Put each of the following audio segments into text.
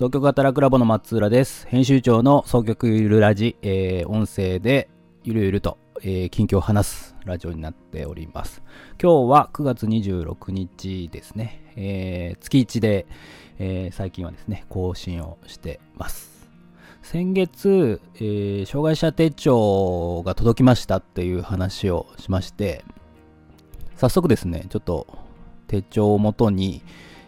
総局型ラクラボの松浦です。編集長の総局ゆるラジ、えー、音声でゆるゆると、えー近況を話すラジオになっております。今日は9月26日ですね。えー月1で、えー最近はですね、更新をしてます。先月、えー障害者手帳が届きましたっていう話をしまして、早速ですね、ちょっと手帳をもとに、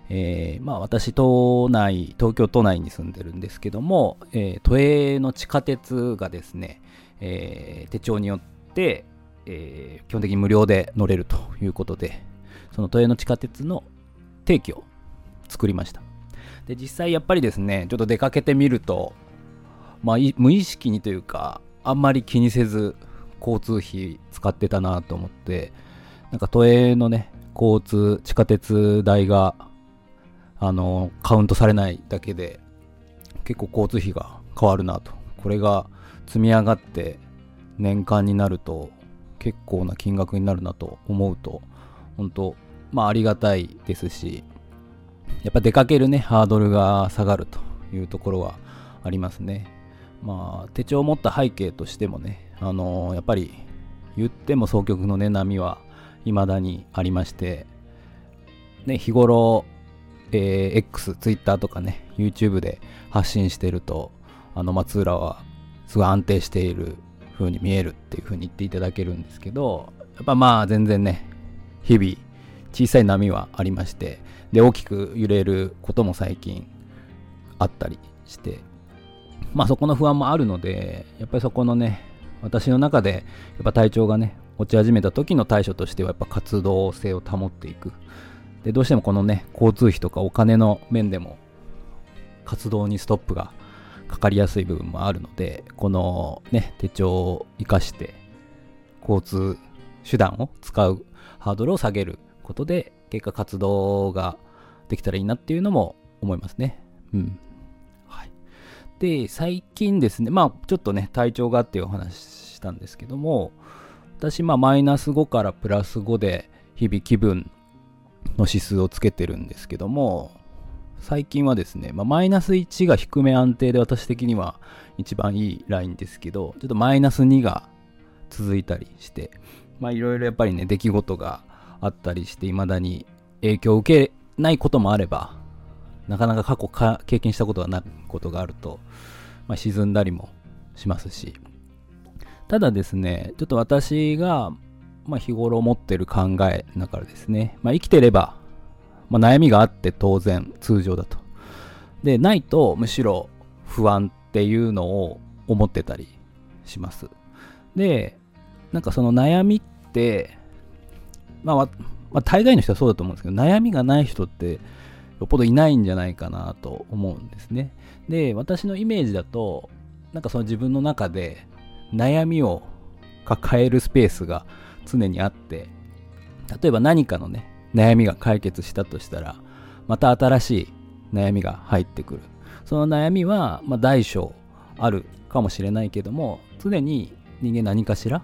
えーまあ私都内、東京都内に住んでるんですけども、えー都営の地下鉄がですね、えー手帳によって、えー基本的に無料で乗れるということで、その都営の地下鉄の定期を作りました。で、実際やっぱりですね、ちょっと出かけてみると、まあ、無意識にというか、あんまり気にせず交通費使ってたなと思って、なんか都営のね、交通、地下鉄代が、あの、カウントされないだけで、結構交通費が変わるなと。これが積み上がって年間になると結構な金額になるなと思うと、本当まあありがたいですし、やっぱ出かけるね、ハードルが下がるというところはありますね。まあ、手帳を持った背景としてもね、あのやっぱり言っても総局のね、波は未だにありまして、ね、日頃、えー X、Twitter とかね、YouTube で発信してると、あの松浦はすごい安定している風に見えるっていう風に言っていただけるんですけど、やっぱまあ全然ね、日々小さい波はありまして、で、大きく揺れることも最近あったりして、まあそこの不安もあるので、やっぱりそこのね、私の中で、やっぱ体調がね、落ち始めた時の対処としては、やっぱ活動性を保っていく。で、どうしてもこのね、交通費とかお金の面でも、活動にストップがかかりやすい部分もあるので、このね、手帳を活かして、交通手段を使うハードルを下げることで、結果活動ができたらいいなっていうのも思いますね。うん。はい。で、最近ですね、まあ、ちょっとね、体調がっていうお話したんですけども、私、まあ、マイナス5からプラス5で、日々気分の指数をつけてるんですけども、最近はですね、まあ、マイナス1が低め安定で私的には一番いいラインですけど、ちょっとマイナス2が続いたりして、まあいろいろやっぱりね、出来事があったりして、未だに影響を受けないこともあれば、なかなか過去か経験したことがないことがあると、まあ、沈んだりもしますし、ただですね、ちょっと私が、まあ、日頃持ってる考えの中でですね、まあ、生きてれば、まあ、悩みがあって当然通常だと。で、ないとむしろ不安っていうのを思ってたりします。で、なんかその悩みって、まあ、まあ、大概の人はそうだと思うんですけど、悩みがない人って、よっぽどいないんじゃないかなと思うんですね。で、私のイメージだと、なんかその自分の中で悩みを抱えるスペースが常にあって、例えば何かのね、悩みが解決したとしたら、また新しい悩みが入ってくる。その悩みは、まあ、大小あるかもしれないけども、常に人間何かしら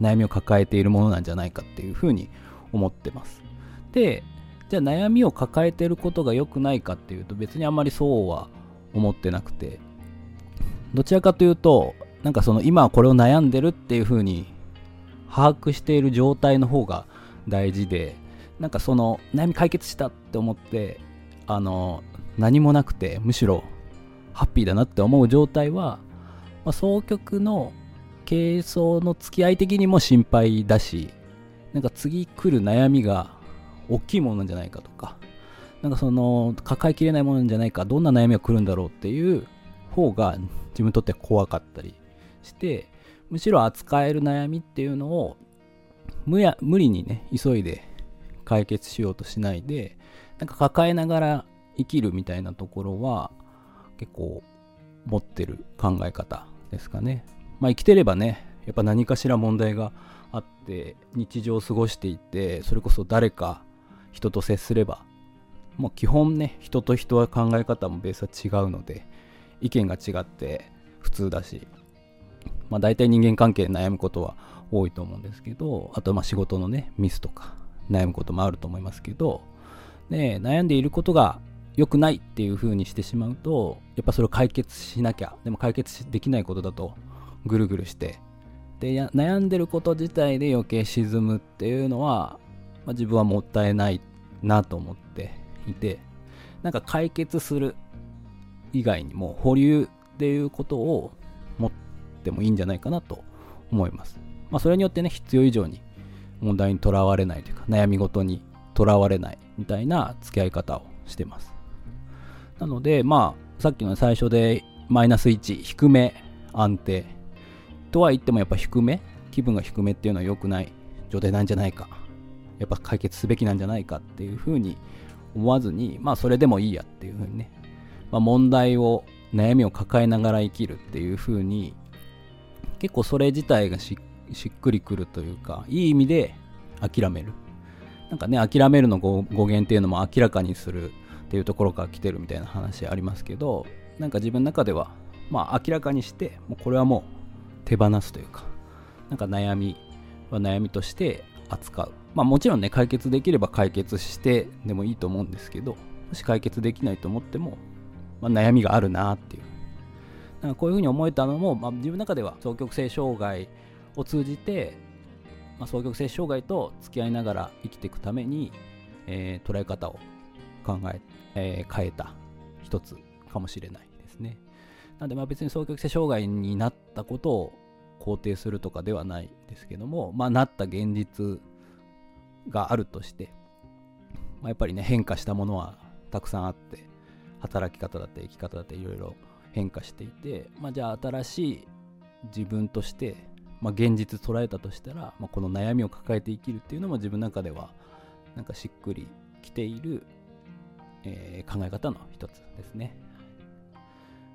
悩みを抱えているものなんじゃないかっていうふうに思ってます。で、じゃあ悩みを抱えていることが良くないかっていうと別にあんまりそうは思ってなくて、どちらかというと、なんかその今はこれを悩んでるっていうふうに把握している状態の方が大事で、なんかその悩み解決したって思って、あの、何もなくて、むしろハッピーだなって思う状態は、まあ、総局の軽装の付き合い的にも心配だし、なんか次来る悩みが大きいものなんじゃないかとか、なんかその抱えきれないものなんじゃないか、どんな悩みが来るんだろうっていう方が自分にとって怖かったりして、むしろ扱える悩みっていうのを無や無理にね、急いで解決しようとしないで、なんか抱えながら生きるみたいなところは結構持ってる考え方ですかね。まあ生きてればね、やっぱ何かしら問題があって日常を過ごしていて、それこそ誰か人と接すれば、もう基本ね、人と人は考え方もベースは違うので、意見が違って普通だし、まあ大体人間関係で悩むことは多いと思うんですけど、あとまあ仕事のね、ミスとか悩むこともあると思いますけど、で、悩んでいることが良くないっていう風にしてしまうとやっぱそれを解決しなきゃでも解決できないことだとぐるぐるしてで悩んでること自体で余計沈むっていうのは、まあ、自分はもったいないなと思っていてなんか解決する以外にも保留っていうことをってもいいんじゃないかなと思います。まあ、それによってね必要以上に問題にとらわれないというか悩み事にとらわれないみたいな付き合い方をしてます。なのでまあさっきの最初でマイナス1低め安定とは言ってもやっぱ低め気分が低めっていうのは良くない状態なんじゃないかやっぱ解決すべきなんじゃないかっていうふうに思わずにまあそれでもいいやっていうふうにね、まあ、問題を悩みを抱えながら生きるっていうふうに結構それ自体がしっくりくるというかいい意味で諦める。なんかね諦めるの語源っていうのも明らかにするっていうところから来てるみたいな話ありますけどなんか自分の中ではまあ明らかにしてもうこれはもう手放すというかなんか悩みは悩みとして扱う。まあもちろんね解決できれば解決してでもいいと思うんですけどもし解決できないと思っても、まあ、悩みがあるなっていう。なんかこういうふうに思えたのも、まあ、自分の中では双極性障害を通じて、まあ、双極性障害と付き合いながら生きていくために、えー、捉え方を考ええー、変えた一つかもしれないですね。なんでまあ別に双極性障害になったことを肯定するとかではないですけども、まあ、なった現実があるとして、まあ、やっぱりね変化したものはたくさんあって働き方だって生き方だっていろいろ変化していて、まあ、じゃあ新しい自分として、まあ、現実捉えたとしたら、まあ、この悩みを抱えて生きるっていうのも自分の中ではなんかしっくりきているえー、考え方の一つですね。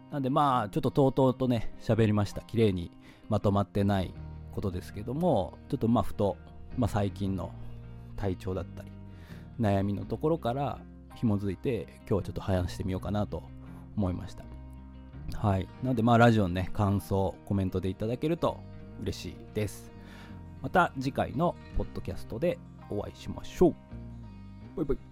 なんでまあちょっととうとうとね喋りました綺麗にまとまってないことですけどもちょっとまあふと、まあ、最近の体調だったり悩みのところから紐づいて今日はちょっと話してみようかなと思いましたはい。なのでまあラジオのね感想コメントでいただけると嬉しいです。また次回のポッドキャストでお会いしましょう。バイバイ。